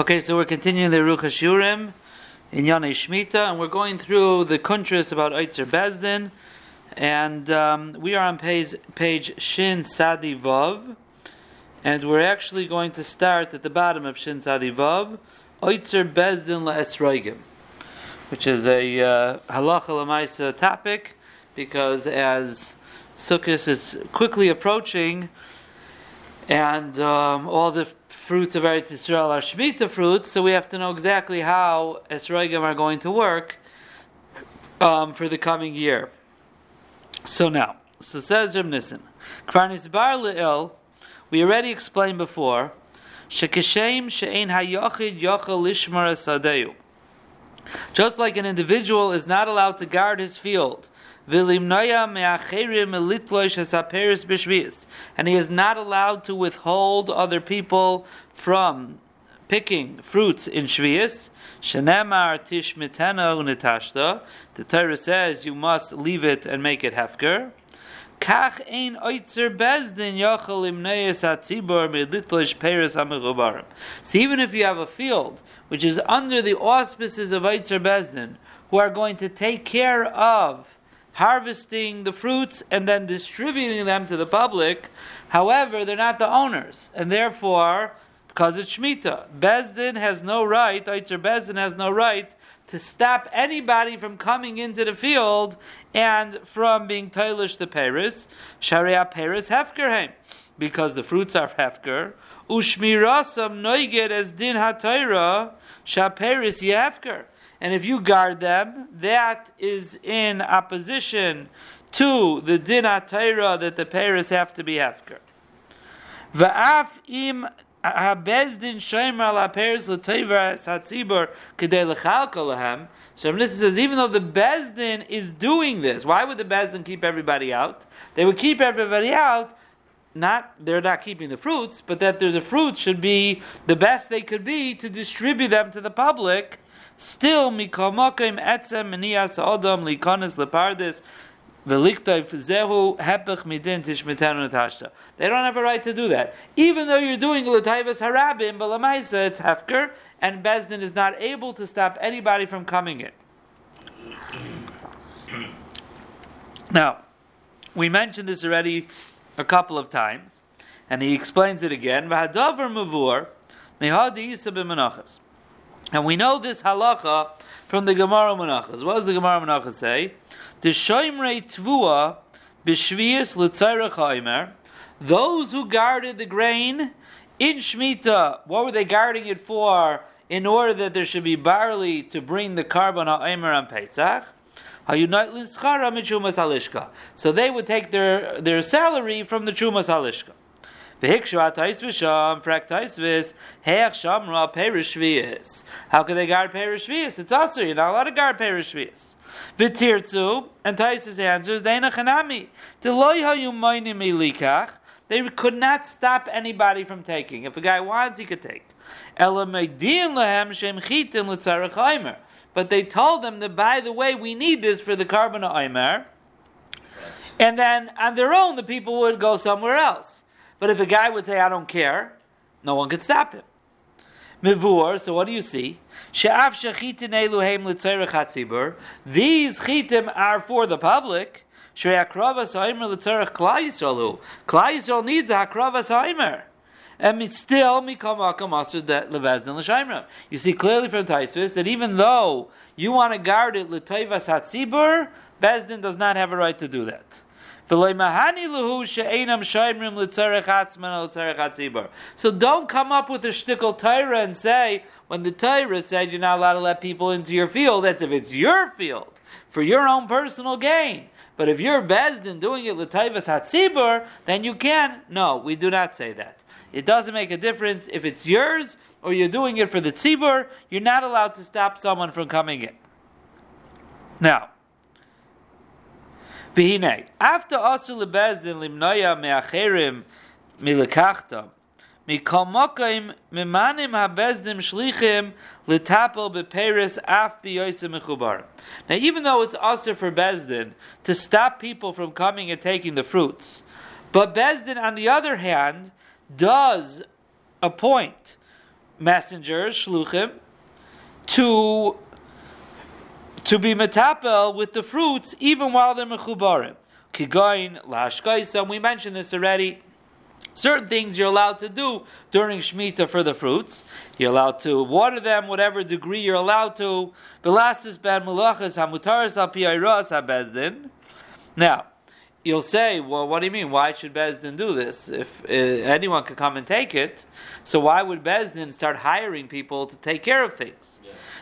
Okay, so we're continuing the Ruach Hashurim in Yanei Shmita, and we're going through the kuntras about Eitzer Bezdin, and um, we are on page, page Shin Sadi Vav, and we're actually going to start at the bottom of Shin Sadi Vav, Eitzer Bezdin LaEsroigim, which is a uh, halacha lamaisa topic, because as Sukkot is quickly approaching, and um, all the fruits of Eretz Yisrael are Shemitah fruits, so we have to know exactly how Esroigim are going to work um, for the coming year. So now, so says Reb Nissen, Kvarnis Bar Le'il, we already explained before, Shekeshem she'ein hayochid yochel lishmar asadeu. Just like an individual is not allowed to guard his field, and he is not allowed to withhold other people from picking fruits in Shvius. The Torah says you must leave it and make it hefker. Kach ein oitzer bezdin yachal imneis hatzibor meditlish peres amichubarim. So even if you have a field which is under the auspices of oitzer bezdin, who are going to take care of harvesting the fruits and then distributing them to the public. However, they're not the owners, and therefore, because it's Shemitah, Bezdin has no right, Eitzer Bezdin has no right to stop anybody from coming into the field and from being Tailish the Paris, Sharia Paris Hefkerheim, because the fruits are Hefker. Ushmirasam noiged as din hatayra, shaperis yefker and if you guard them, that is in opposition to the din Torah that the Paris have to be hefker. Va'af im habezdin shomer la Paris l'toiva satzibur kedei lechalka lahem. So this says even though the bezdin is doing this, why would the bezdin keep everybody out? They would keep everybody out not they're not keeping the fruits, but that the fruits should be the best they could be to distribute them to the public Still, mikomakim etzem menias odom likonis lepardis They don't have a right to do that, even though you're doing l'tayvas harabim, but lamaisa it's hefker, and Bezdin is not able to stop anybody from coming in. Now, we mentioned this already a couple of times, and he explains it again. And we know this halacha from the Gemara Menachas. What does the Gemara Menachas say? The Shoimrei Tvua B'Shvius L'Tzarech Haimer. Those who guarded the grain in Shemitah, what were they guarding it for? In order that there should be barley to bring the carbon Haimer on Pesach. So they would take their, their salary from the Chumas Halishka. How can they guard perish v'yis? It's also, you're not allowed to guard perish v'yis. V'tirtzu, and Taisus answers, Deina chanami, deloy ha'yumaynim ilikach, they could not stop anybody from taking. If a guy wants, he could take. But they told them that, by the way, we need this for the carbon of Aimer. And then on their own, the people would go somewhere else. But if a guy would say, I don't care, no one could stop him. Mivur, so what do you see? She'af shechitin eluhem l'tzerech hatzibur. These chitim are for the public. She'akravas ha'omer l'tzerech klal Yisraelu. Klal Yisrael needs a hakravas ha'omer. And it's still mikam akam asur that levezdin l'shaimram. You see clearly from Taisvis that even though you want to guard it l'toivas hatzibur, Bezdin does not have a right to do that. So don't come up with a shtickle Torah and say, when the Torah said you're not allowed to let people into your field, that's if it's your field, for your own personal gain. But if you're Bezdin doing it l'tayvas hatzibur, then you can. No, we do not say that. It doesn't make a difference if it's yours or you're doing it for the tzibur. You're not allowed to stop someone from coming in. Now, After asu limnoya me'acherim milekachta, mikol mokaim habezdim shlichim beperis af mechubar. Now, even though it's also for Bezdin to stop people from coming and taking the fruits, but Bezdin, on the other hand, does appoint messengers, shluchim, to to be metapel with the fruits even while they're mechubarim. Kigoin lashkaisa. We mentioned this already. Certain things you're allowed to do during Shemitah for the fruits. You're allowed to water them, whatever degree you're allowed to. Belastis ben mulachas hamutaris al habezdin. Now, you'll say, well, what do you mean? Why should Bezdin do this? If uh, anyone could come and take it, so why would Bezdin start hiring people to take care of things?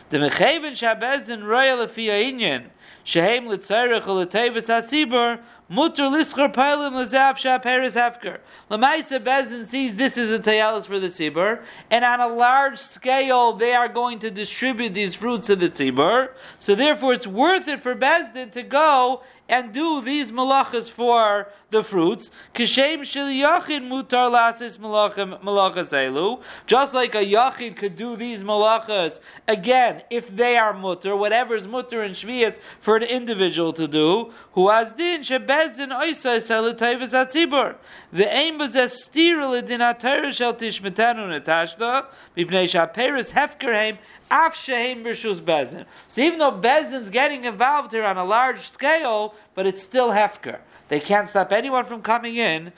The mechaven shabezdin royal inyan shehem litzarech uletevis hasibur mutter lischor peilim lezav shaperes hefker. Lamaisa Bezdin sees this is a tayalis for the tzibur, and on a large scale they are going to distribute these fruits to the tzibur. So therefore, it's worth it for Bezdin to go and do these malachas for the fruits. Kishem shel yachid mutar lasis malachas elu. Just like a yachid could do these malachas again, if they are mutar, whatever is mutar and shvias for an individual to do. Who has din shebezin oisa selatayvus atzibur. The aim was a stira ledin atayr shel tishmetanu netashda mipnei shaperis hefkerheim Af shehem b'shus bezin. So even though bezin's getting involved here on a large scale, but it's still hefker. They can't stop anyone from coming in,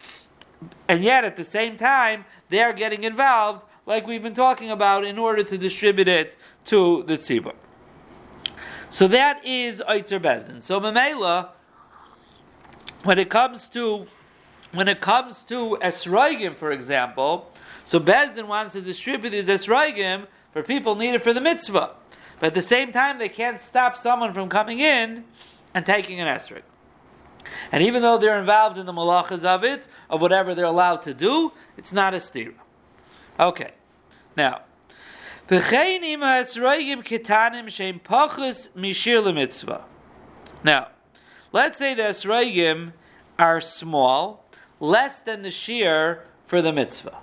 and yet at the same time they are getting involved, like we've been talking about, in order to distribute it to the tzibur. So that is Eitzer bezin. So Mamela, when it comes to when it comes to Esroigim, for example, so Bezdin wants to distribute these Esroigim for people needed for the mitzvah. But at the same time, they can't stop someone from coming in and taking an esrog. And even though they're involved in the malachas of it, of whatever they're allowed to do, it's not a stira. Okay, now. Now, let's say the esrogim are small, less than the shear for the mitzvah.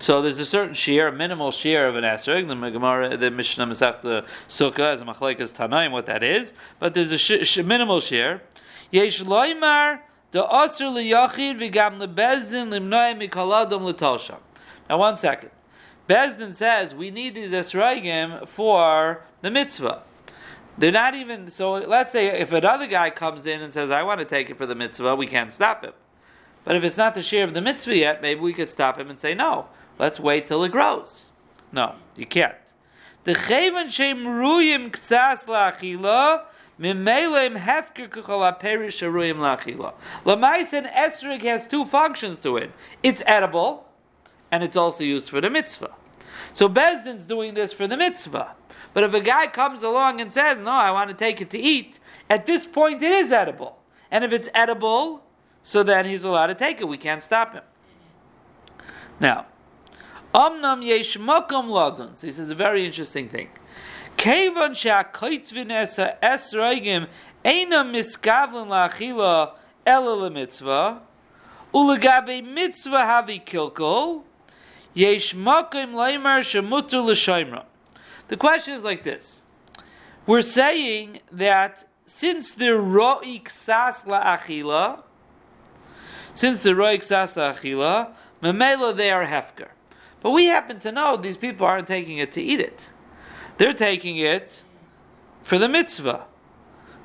So there's a certain shear, a minimal shear of an esrog. The Gemara, the Mishnah Masechta Sukkah as a machlekes Tanaim, what that is. But there's a sh- sh- minimal shear. Yesh loymar the asr liyachid v'gam lebezdin. Now one second. Bezdin says we need these esrogim for the mitzvah. They're not even so. Let's say if another guy comes in and says, "I want to take it for the mitzvah," we can't stop him. But if it's not the share of the mitzvah yet, maybe we could stop him and say, "No, Let's wait till it grows. No, you can't. The chevan shem ruyim ktsas lachila mimelem hefker kuchala perish ruyim lachila. Lamais and esrig has two functions to it. It's edible, and it's also used for the mitzvah. So Bezdin's doing this for the mitzvah. But if a guy comes along and says, "No, I want to take it to eat," at this point it is edible. And if it's edible, so then he's allowed to take it. We can't stop him. Now. Amnam yesh ladon. So he says a very interesting thing. Kevan she'akoitvin esa es roigim eina miskavlin la'achila ela lemitzvah ulegabe mitzvah havi kilkol yesh leimar shemutur. The question is like this. We're saying that since the ro'ik sas la'achila, since the ro'ik sas la'achila, memela they are hefker. But we happen to know these people aren't taking it to eat it. They're taking it for the mitzvah.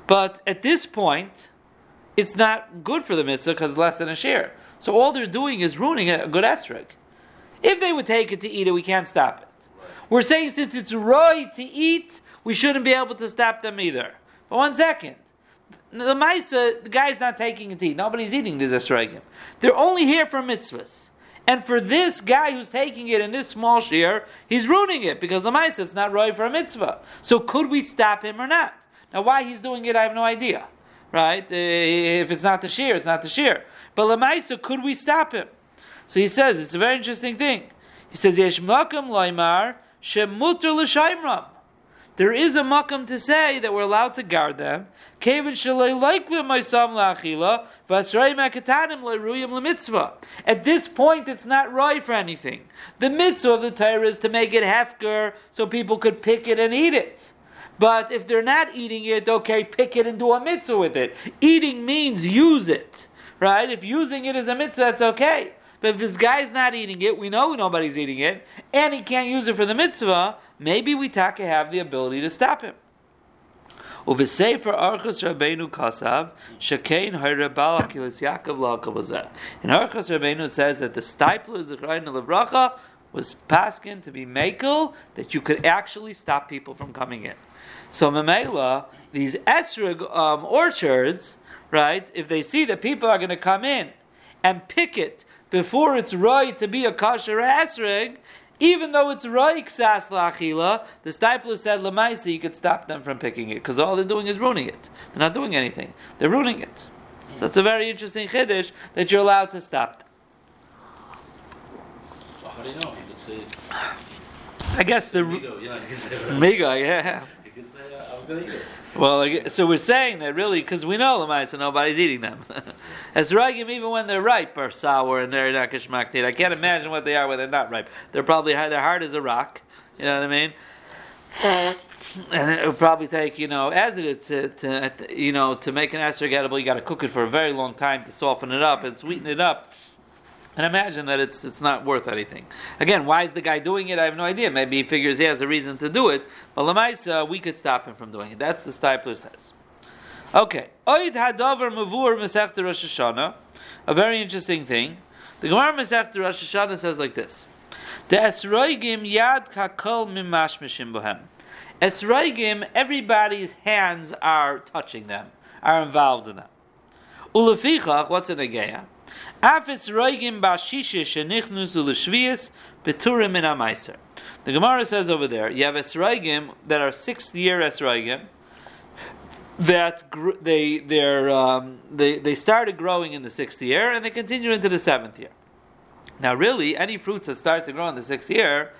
But at this point, it's not good for the mitzvah because less than a share. So all they're doing is ruining a good esrog. If they would take it to eat it, we can't stop it. We're saying since it's right to eat, we shouldn't be able to stop them either. But one second. The Maisa, the guy's not taking it to eat. Nobody's eating these esrogim. They're only here for mitzvahs. And for this guy who's taking it in this small share, he's ruining it because the mice is not right for a mitzvah. So could we stop him or not? Now, why he's doing it, I have no idea. Right? Uh, if it's not the shear, it's not the shear. But the Lamaisa, could we stop him? So he says, it's a very interesting thing. He says, Yesh makam loimar shemuter l'shaimram. There is a makam to say that we're allowed to guard them. At this point, it's not right for anything. The mitzvah of the Torah is to make it hefker so people could pick it and eat it. But if they're not eating it, okay, pick it and do a mitzvah with it. Eating means use it, right? If using it is a mitzvah, that's okay. But if this guy's not eating it, we know nobody's eating it, and he can't use it for the mitzvah, maybe we taka have the ability to stop him. Uvesefer Archas Rabbeinu Kasav Shakein Hayrabal Akilis Yaakov Lakavazeh. In Archas Rabbeinu it says that the Steipler Zechrayin Levracha was paskin to be makel that you could actually stop people from coming in. So Mamela, these esrog um, orchards, right? If they see that people are going to come in and pick it before it's right to be a kosher esrog, even though it's right ksas la'achila, the Steipler said lemaisa you could stop them from picking it because all they're doing is ruining it. They're not doing anything. They're ruining it. So it's a very interesting chiddush that you're allowed to stop them. So how do you know? You could say I guess the Migo, yeah. Well, so we're saying that really because we know lemaisa nobody's eating them. As ragim, even when they're ripe, are sour and they're not kishmaktit. I can't imagine what they are when they're not ripe. They're probably they're hard as a rock. You know what I mean? and it would probably take you know as it is to, to you know to make an esrog edible you got to cook it for a very long time to soften it up and sweeten it up and imagine that it's it's not worth anything. Again why is the guy doing it? I have no idea. Maybe he figures he has a reason to do it. But lamaisa we could stop him from doing it. That's the Steipler says. Okay. Oid hadavar mavur rosh hashanah. A very interesting thing. The gemara masechta rosh hashanah says like this. The esroigim yad kakol mimashmishim bohem. Esraigim, everybody's hands are touching them, are involved in them. Ulefichach, what's in a ageya? Af Esraigim bashisha shenichnus uleshvius beturim min amaiser. The Gemara says over there, you have Esraigim that are sixth year Esraigim, that gr- they they're, um, they they started growing in the sixth year and they continue into the seventh year. Now, really, any fruits that start to grow in the sixth year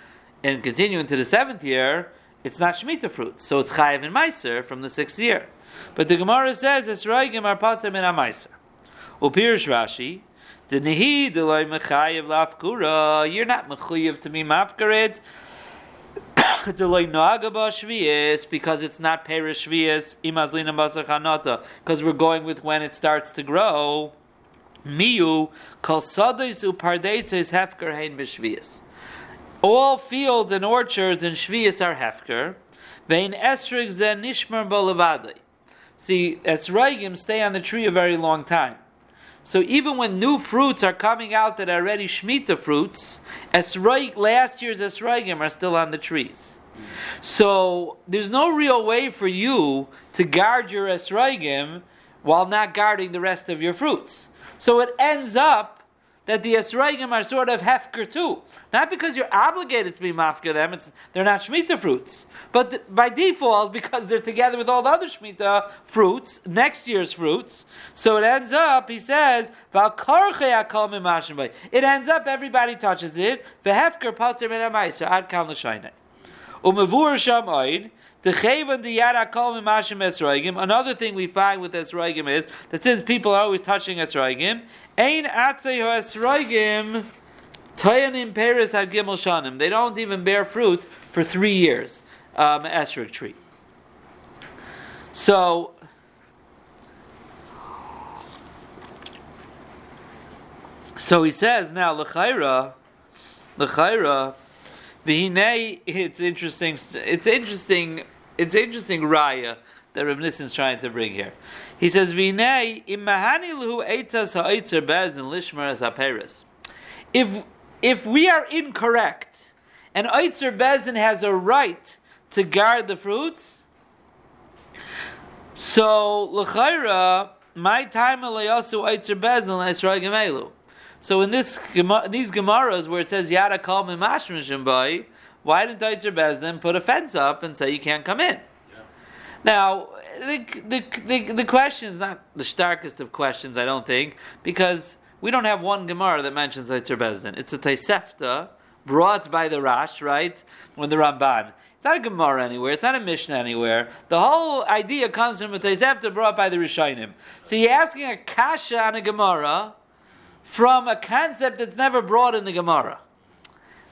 and continue into the seventh year, it's not Shemitah fruits, so it's Chayiv and Meiser from the sixth year. But the Gemara says it's Raigim are Pater min Meiser. Upirish Rashi, the Nehi Deloy Mechayiv Lafkura, you're not Mechayiv to be Mafkarit. Deloy Noagaba Shvius, because it's not Perish Shvius, Imazlina Basachanata, because we're going with when it starts to grow. Miu, Kol Sadis Upardesis Hefker Hein Bishvius. All fields and orchards in Shvius are hefker. Vein esrig zen nishmer balavadai. See, esrogim stay on the tree a very long time. So even when new fruits are coming out that are already shmita fruits, esrog, last year's esrogim are still on the trees. So there's no real way for you to guard your esrogim while not guarding the rest of your fruits. So it ends up that the Esraigim are sort of hefker too. Not because you're obligated to be mafker them, it's, they're not Shemitah fruits. But th- by default, because they're together with all the other Shemitah fruits, next year's fruits, so it ends up, he says, it ends up everybody touches it, v'hefker pater min ad kan l'shaynei. Umevur sham Another thing we find with esroigim is that since people are always touching esroigim, ein atzei ho esroigim tayanim peris had shanim. They don't even bear fruit for three years. Um, esrog tree. So. So he says now l'chayra, l'chayra, V'hinei, it's interesting. It's interesting. It's interesting. Raya that Nissen is trying to bring here. He says, "V'hinei imahani luhu eitzas ha'itzer bez and lishmer as haperes." If if we are incorrect, and Eitzer Bezin has a right to guard the fruits, so l'chayra my time alayasu Eitzer Bezin l'esroi gemelu. So in this these Gemaras where it says Yada call me boy, why didn't Eitzer Bezdin put a fence up and say you can't come in? Yeah. Now the, the, the, the question is not the starkest of questions, I don't think, because we don't have one Gemara that mentions Eitzer Bezdin. It's a Taisefta brought by the Rash, right? When the Ramban. It's not a Gemara anywhere. It's not a Mishnah anywhere. The whole idea comes from a Taisefta brought by the Rishonim. So you're asking a kasha on a Gemara from a concept that's never brought in the Gemara.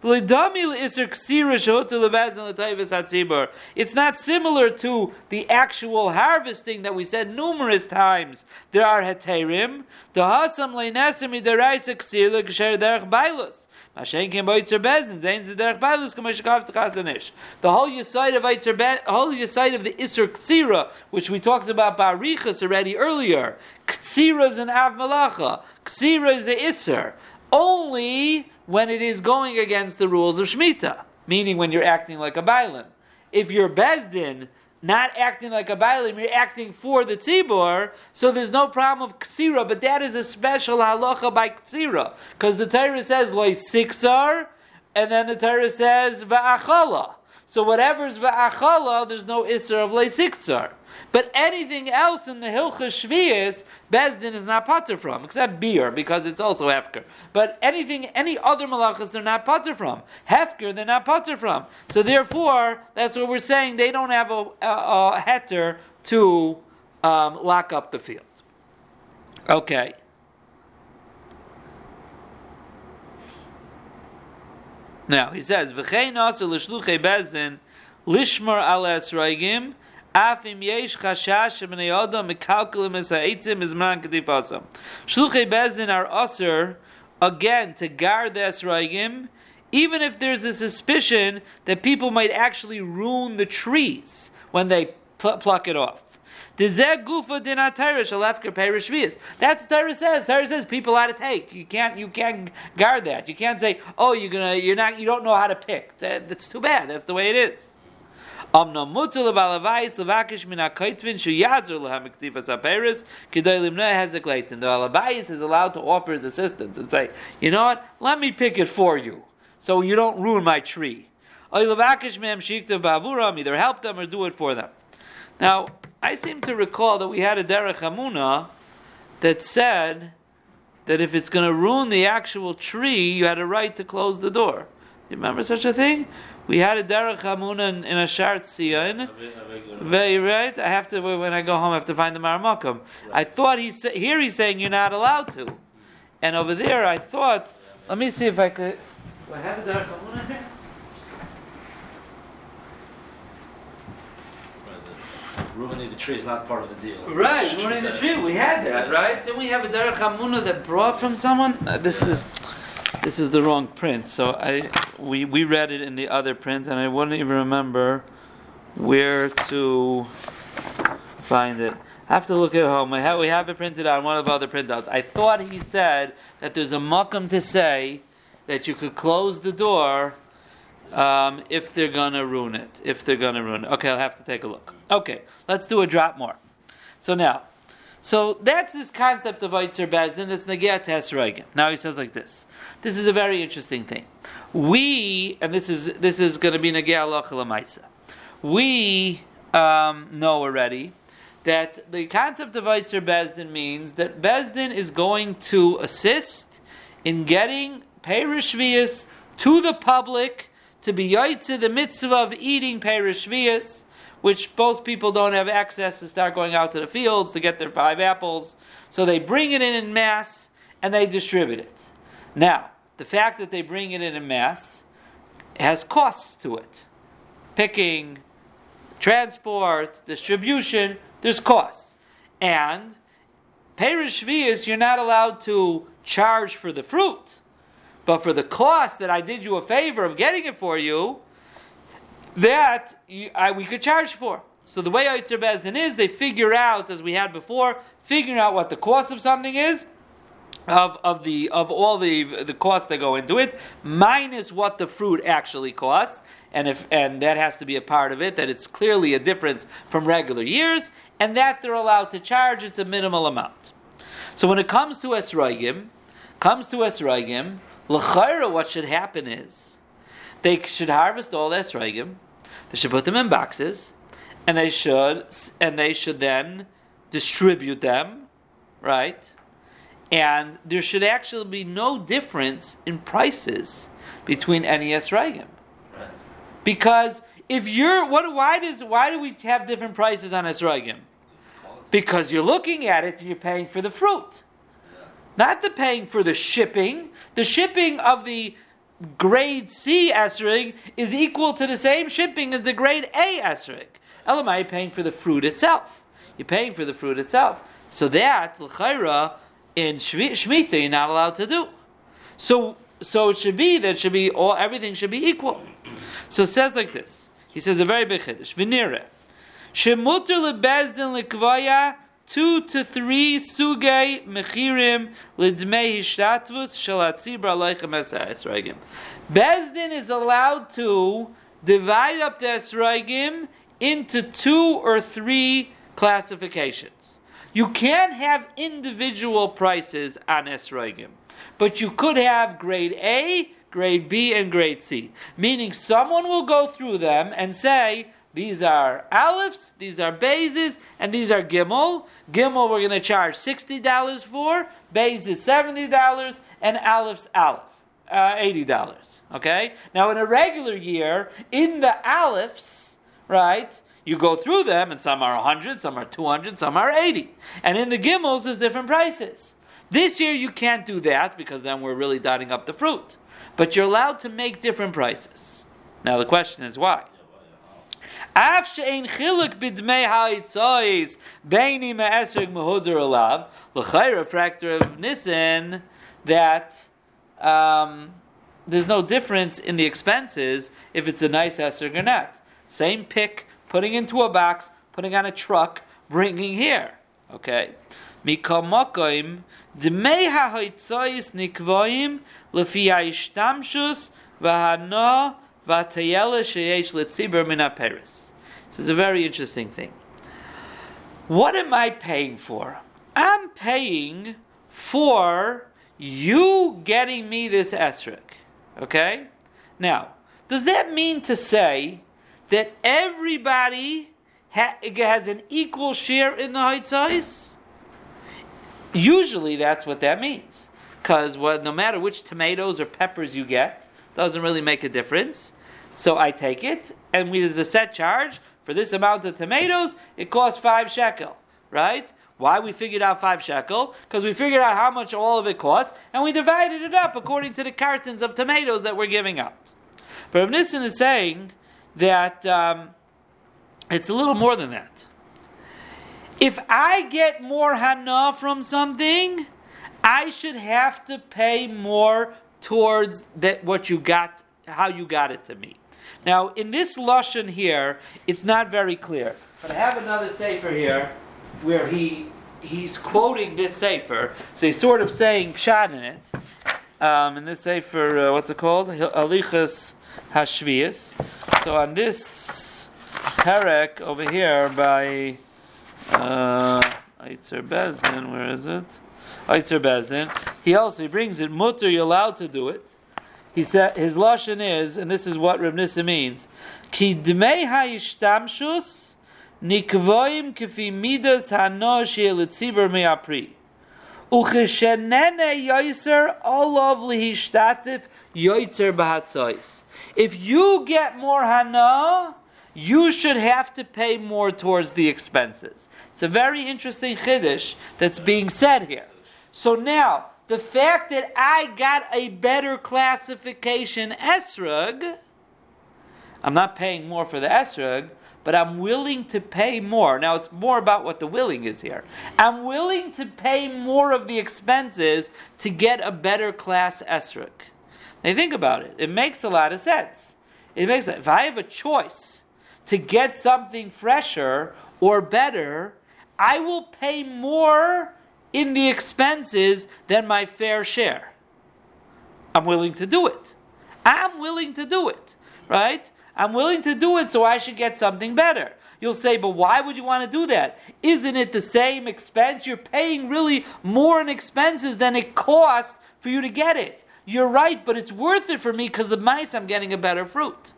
It's not similar to the actual harvesting that we said numerous times. There are heterim. The whole Yisayid of whole of the Isser Ktsira, which we talked about Barichas already earlier. Ktsira is an Av Malacha. Ktsira is the Isser. Only when it is going against the rules of Shemitah, meaning when you're acting like a Bailim. If you're Bezdin, not acting like a Bailim, you're acting for the Tzibor, so there's no problem of Ksira, but that is a special halacha by Ksira. Because the Torah says, Loi Siksar, and then the Torah says, Va'achala. So whatever's Va'achala, there's no Isser of Loi Siksar. But anything else in the Hilchah Shvius, Bezdin is not potter from, except beer, because it's also Hefker. But anything, any other malachas, they're not potter from. Hefker, they're not potter from. So therefore, that's what we're saying, they don't have a, a, a heter to um, lock up the field. Okay. Now, he says, V'chein asa l'shluchei bezdin, lishmar ala esraigim, Afim yesh chashash b'nei adam mekalkalim es ha'itzim izman kedifasam. Shluchei Bezdin are usher, again, to guard the Esraigim, even if there's a suspicion that people might actually ruin the trees when they pl- pluck it off. That's what Torah says. Torah says people ought to take. You can't. You can't guard that. You can't say, "Oh, you're gonna. You're not. You don't know how to pick." That's too bad. That's the way it is. Amna mutul balavais levakish min hakaitvin shu yadzer lehem k'tifas haperes k'day limnei hezek leitin. The balavais is allowed to offer his assistance and say, you know what, let me pick it for you, so you don't ruin my tree. Either help them or do it for them. Now, I seem to recall that we had a derech hamuna that said that if it's going to ruin the actual tree, you had a right to close the door. Do you remember such a thing? We had a derech hamuna in, in a shart tzion. Very right. I have to when I go home. I have to find the maramakum. I thought he said here he's saying you're not allowed to, and over there I thought. Let me see if I could. Do I have a derech hamuna here? Ruining the tree is not part of the deal. Right, ruining the tree. We had that, right? Didn't we have a derech hamuna that brought from someone? Uh, this is this is the wrong print. So I we we read it in the other print, and I wouldn't even remember where to find it. I have to look at home. Have, we have it printed on one of the other printouts. I thought he said that there's a muckum to say that you could close the door um, if they're gonna ruin it. If they're gonna ruin it. Okay, I'll have to take a look. Okay, let's do a drop more. So now, so that's this concept of Eitzer Bezdin that's Nagiat Tesraigim. Now he says like this. This is a very interesting thing. We, and this is this is going to be Nagiat Lachalamaysa. We um, know already that the concept of Eitzer Bezdin means that Bezdin is going to assist in getting Perishvias to the public to be Yaitze the mitzvah of eating Perishvias which most people don't have access to start going out to the fields to get their five apples. So they bring it in in mass and they distribute it. Now, the fact that they bring it in in mass has costs to it. Picking, transport, distribution, there's costs. And Perish you're not allowed to charge for the fruit. But for the cost that I did you a favor of getting it for you, that you, I, we could charge for. So the way Eitzer Bezdin is, they figure out, as we had before, figuring out what the cost of something is, of, of the of all the the costs that go into it, minus what the fruit actually costs, and if and that has to be a part of it, that it's clearly a difference from regular years, and that they're allowed to charge, it's a minimal amount. So when it comes to Esraigim, comes to Esraigim, l'chayra, what should happen is they should harvest all the esrogim. They should put them in boxes, and they should and they should then distribute them, right? And there should actually be no difference in prices between any esrogim, because if you're what why does why do we have different prices on esrogim? Because you're looking at it, you're paying for the fruit. Not the paying for the shipping. The shipping of the grade C esrig is equal to the same shipping as the grade A esrig. Elamai, you're paying for the fruit itself. You're paying for the fruit itself. So that, l'chayra, in Shemitah, you're not allowed to do. So, so it should be that should be all everything should be equal. So it says like this. He says a very big chiddush. V'nire. Shemuter lebezdin lekvaya two to three sugei mechirim lidmei hishtatvus shalatzibra leichem esragim. Bezdin is allowed to divide up the esragim into two or three classifications. You can't have individual prices on esragim, but you could have grade A, grade B, and grade C. Meaning someone will go through them and say, these are aleph, these are bases, and these are gimel. Gimel we're going to charge $60 for, base is $70, and aleph's aleph. Uh, $80. Okay? Now, in a regular year, in the alephs, right, you go through them, and some are 100, some are 200, some are 80. And in the gimels, there's different prices. This year, you can't do that because then we're really dotting up the fruit. But you're allowed to make different prices. Now, the question is why? Af she'ein chiluk bidmei ha'itzois beini me'esrig mehuder alav l'chayra fractor of Nissen that um, there's no difference in the expenses if it's a nice esrog or not. Same pick, putting into a box, putting on a truck, bringing here. Okay. Mikomokoim dmei ha'itzois nikvoim lefi ha'ishtamshus v'hano v'atayela sheyesh letzibur min ha'peris. This is a very interesting thing. What am I paying for? I'm paying for you getting me this esrog. Okay? Now, does that mean to say that everybody ha- has an equal share in the haitzais? Usually that's what that means. Because no matter which tomatoes or peppers you get, doesn't really make a difference. So I take it, and we, there's a set charge, for this amount of tomatoes, it costs five shekel, right? Why we figured out five shekel? Because we figured out how much all of it costs, and we divided it up according to the cartons of tomatoes that we're giving out. But Rav Nissen is saying that um, it's a little more than that. If I get more hana from something, I should have to pay more towards that what you got, how you got it to me. Now, in this lashon here, it's not very clear. But I have another sefer here where he he's quoting this sefer, so he's sort of saying pshat in it. Um, in this sefer, uh, what's it called? Alichas Hashvias. So on this perek over here by uh, Bezdin, where is it? Eitzer Bezdin. He also he brings it mutter. You're allowed to do it he said his lashon is, and this is what Reb Nissa means: Ki dmei hayishtamshus nikvoim kefi midas hano she'elitzibur me'apri. Ucheshenene yoiser olav lihishtatif yoitzer bahatzois. If you get more hana, you should have to pay more towards the expenses. It's a very interesting chiddush that's being said here. So now, the fact that I got a better classification esrog, I'm not paying more for the esrog, but I'm willing to pay more. Now it's more about what the willing is here. I'm willing to pay more of the expenses to get a better class esrog. Now think about it. It makes a lot of sense. It makes if I have a choice to get something fresher or better, I will pay more in the expenses than my fair share. I'm willing to do it. I'm willing to do it, right? I'm willing to do it so I should get something better. You'll say, but why would you want to do that? Isn't it the same expense? You're paying really more in expenses than it cost for you to get it. You're right, but it's worth it for me because the mice I'm getting a better fruit.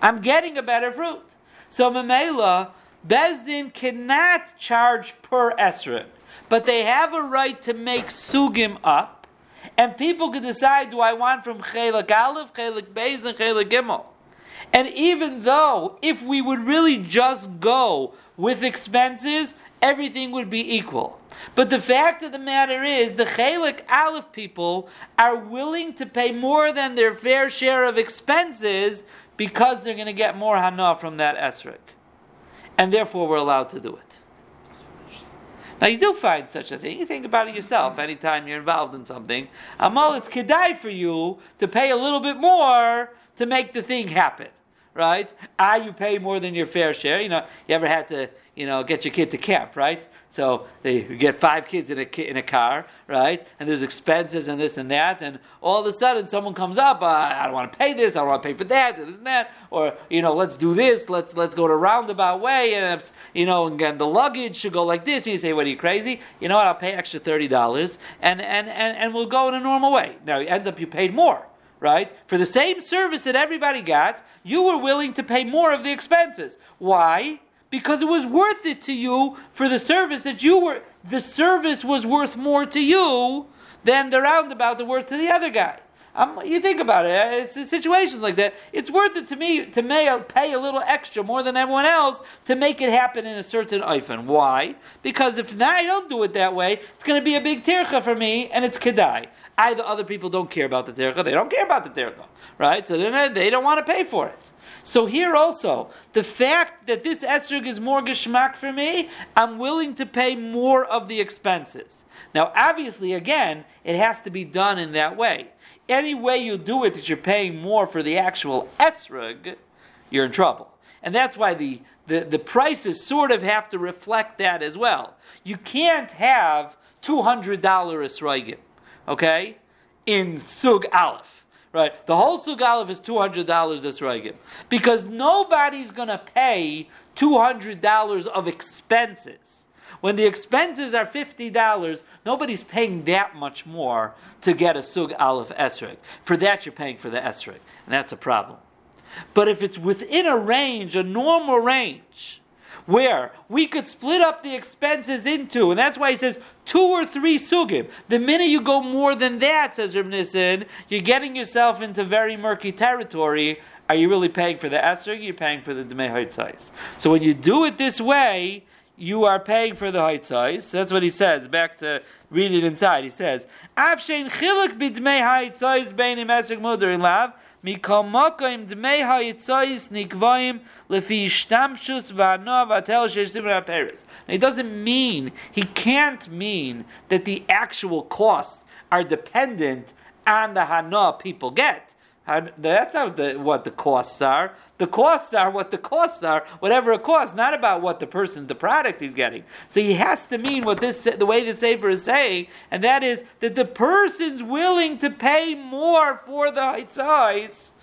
I'm getting a better fruit. So Mamela, Bezdin cannot charge per esrog but they have a right to make sugim up, and people can decide: Do I want from chelik aleph, chelik beis, and chelik gimel? And even though, if we would really just go with expenses, everything would be equal. But the fact of the matter is, the Chalik Aleph people are willing to pay more than their fair share of expenses because they're going to get more hana from that esrog. And therefore, we're allowed to do it. Now, you do find such a thing. You think about it yourself anytime you're involved in something. Amal, it's kedai for you to pay a little bit more to make the thing happen right? Ah, you pay more than your fair share. You know, you ever had to, you know, get your kid to camp, right? So they get five kids in a in a car, right? And there's expenses and this and that, and all of a sudden someone comes up, uh, I don't want to pay this, I don't want to pay for that, this and that, or you know, let's do this, let's let's go to roundabout way, and you know, and the luggage should go like this. And you say, what are you crazy? You know what? I'll pay extra thirty dollars, and, and and and we'll go in a normal way. Now it ends up you paid more right? For the same service that everybody got, you were willing to pay more of the expenses. Why? Because it was worth it to you for the service that you were, the service was worth more to you than the roundabout that worth to the other guy. Um, you think about it, eh? it's situations like that. It's worth it to me to pay a little extra more than everyone else to make it happen in a certain oifen. Why? Because if I don't do it that way, it's going to be a big tircha for me, and it's kedai. Either other people don't care about the tircha, they don't care about the tircha, right? So then they don't want to pay for it. So here also, the fact that this esrog is more geschmack for me, I'm willing to pay more of the expenses. Now, obviously, again, it has to be done in that way. Any way you do it that you're paying more for the actual esrog, you're in trouble. And that's why the, the, the prices sort of have to reflect that as well. You can't have $200 esrogim okay, in Sug Aleph. Right? The whole Sug Aleph is $200 Esrogim. Because nobody's going to pay $200 of expenses. When the expenses are $50, nobody's paying that much more to get a Sug Aleph Esrog. For that, you're paying for the Esrog. And that's a problem. But if it's within a range, a normal range, where we could split up the expenses into, and that's why he says two or three sugim. The minute you go more than that, says Reb Nissen, you're getting yourself into very murky territory. Are you really paying for the esrog? You're paying for the dmei size. So when you do it this way, you are paying for the height size. That's what he says. Back to read it inside. He says, "Afshein chilik b'dmei height size beinim esrog muder in lav." Mikol dmei lefi shtamshus v'anoa v'atel. It doesn't mean, he can't mean that the actual costs are dependent on the hana people get. That's not the, what the costs are. The costs are what the costs are, whatever it costs, not about what the person, the product he's getting. So he has to mean what this, the way the Sefer is saying, and that is that the person's willing to pay more for the hitzais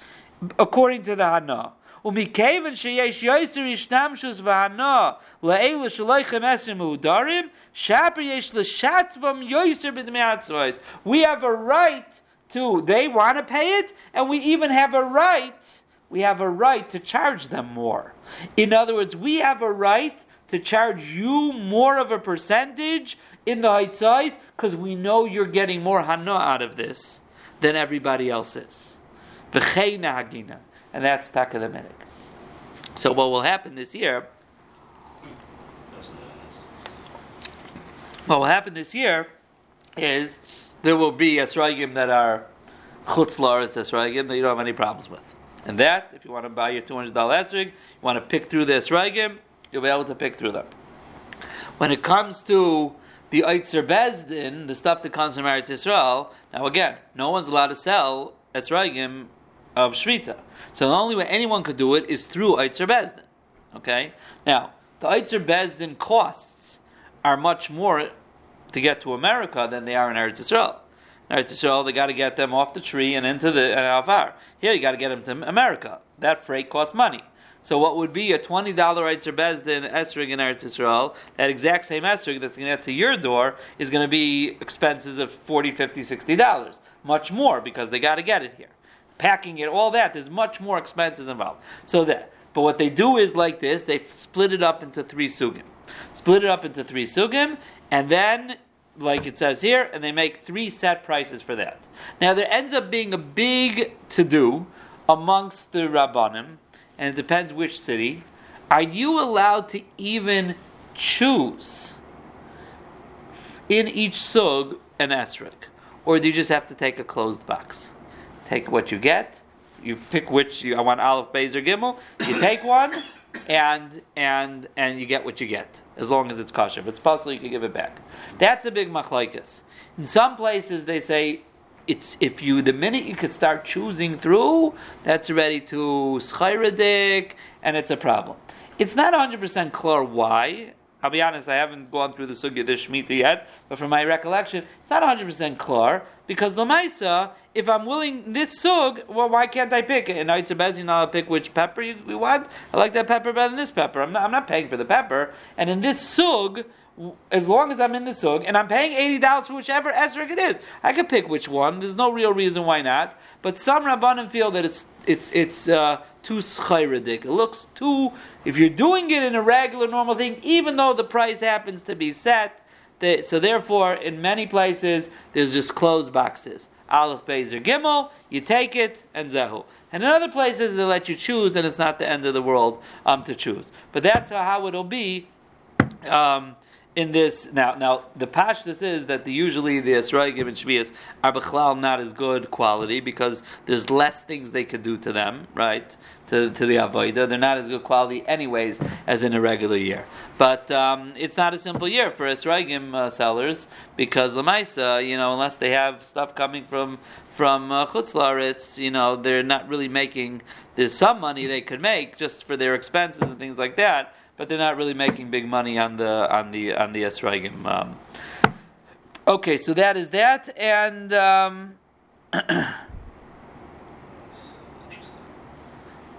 according to the Hana. ומכיוון שיש יויצר השתמשוס והנה לאלה שלא יחמסים מהודרים, שפר יש לשתבם יויצר בדמי עצמאס. We have a right to, they want to pay it, and we even have a right, we have a right to charge them more. In other words, we have a right to charge you more of a percentage in the height size because we know you're getting more Hana out of this than everybody else is. And that's Taka the Minik. So what will happen this year? What will happen this year is there will be esrogim that are chutz la'aretz esrogim that you don't have any problems with. And that, if you want to buy your two hundred dollar esrog, you want to pick through the esrogim, you'll be able to pick through them. When it comes to the Eitzer Bezdin, the stuff that comes from Eretz Yisrael, now again, no one's allowed to sell esrogim of Shvita. So the only way anyone could do it is through Eitzer Bezdin. Okay? Now, the Eitzer Bezdin costs are much more to get to America than they are in Eretz Yisrael. In Eretz Yisrael, they got to get them off the tree and into the Avar. Here, you got to get them to America. That freight costs money. So what would be a twenty dollar Eitzer Bezdin esrig in Eretz Yisrael, that exact same esrig that's going to get to your door is going to be expenses of 40 50 60 dollars, much more because they got to get it here. Packing it, all that, there's much more expenses involved. So that, but what they do is like this: they split it up into three sugim. Split it up into three sugim, and then like it says here, and they make three set prices for that. Now there ends up being a big to do amongst the rabbanim, and it depends which city. Are you allowed to even choose in each sug an esrog, or do you just have to take a closed box? Take what you get. You pick which you, I want Aleph, Beis, or Gimel. You take one, and and and you get what you get as long as it's kosher. If it's possible, you can give it back. That's a big machlaikas. In some places, they say it's if you the minute you could start choosing through, that's ready to schayradik, and it's a problem. It's not 100% clear why. I'll be honest, I haven't gone through the sugya this Shemitah yet, but from my recollection, it's not 100% clear because the Maisa, if I'm willing this sug, well, why can't I pick it? And it's a bezin, I'll pick which pepper you, you want. I like that pepper better than this pepper. I'm not, I'm not paying for the pepper. And in this sug, as long as I'm in the sug and I'm paying eighty dollars for whichever esrog it is, I could pick which one. There's no real reason why not. But some rabbanim feel that it's it's it's uh, too schayradik. It looks too. If you're doing it in a regular normal thing, even though the price happens to be set, they, so therefore in many places there's just closed boxes. Aleph, Beis, or Gimel, you take it, and Zehu. And in other places, they let you choose, and it's not the end of the world um, to choose. But that's how it'll be um, in this now now the pashtus is that the, usually the Esrogim and Shvias are b'chlal not as good quality because there's less things they could do to them, right? To, to the avodah, they're not as good quality anyways as in a regular year. But um, it's not a simple year for Esrogim uh, sellers because lemaisa, you know, unless they have stuff coming from from uh, you know, they're not really making. There's some money they could make just for their expenses and things like that but they're not really making big money on the on the on the esrogim. Um, okay, so that is that, and um,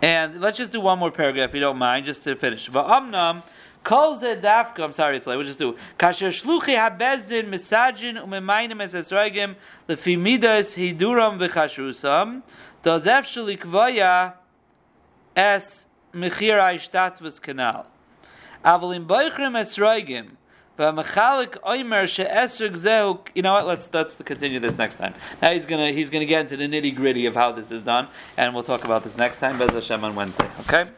and let's just do one more paragraph, if you don't mind, just to finish. Va'amnam. Kol ze dafka, I'm sorry, it's like, we'll just do. Kasher shluchi habezdin misajin umemaynim es esrogim lefi midas hiduram v'chashrusam dozef shalikvaya es mechir aishtatvus kanal. Avalim boichrim esroigim. You know what? Let's let's continue this next time. Now he's gonna he's gonna get into the nitty gritty of how this is done, and we'll talk about this next time. Bez Hashem on Wednesday. Okay.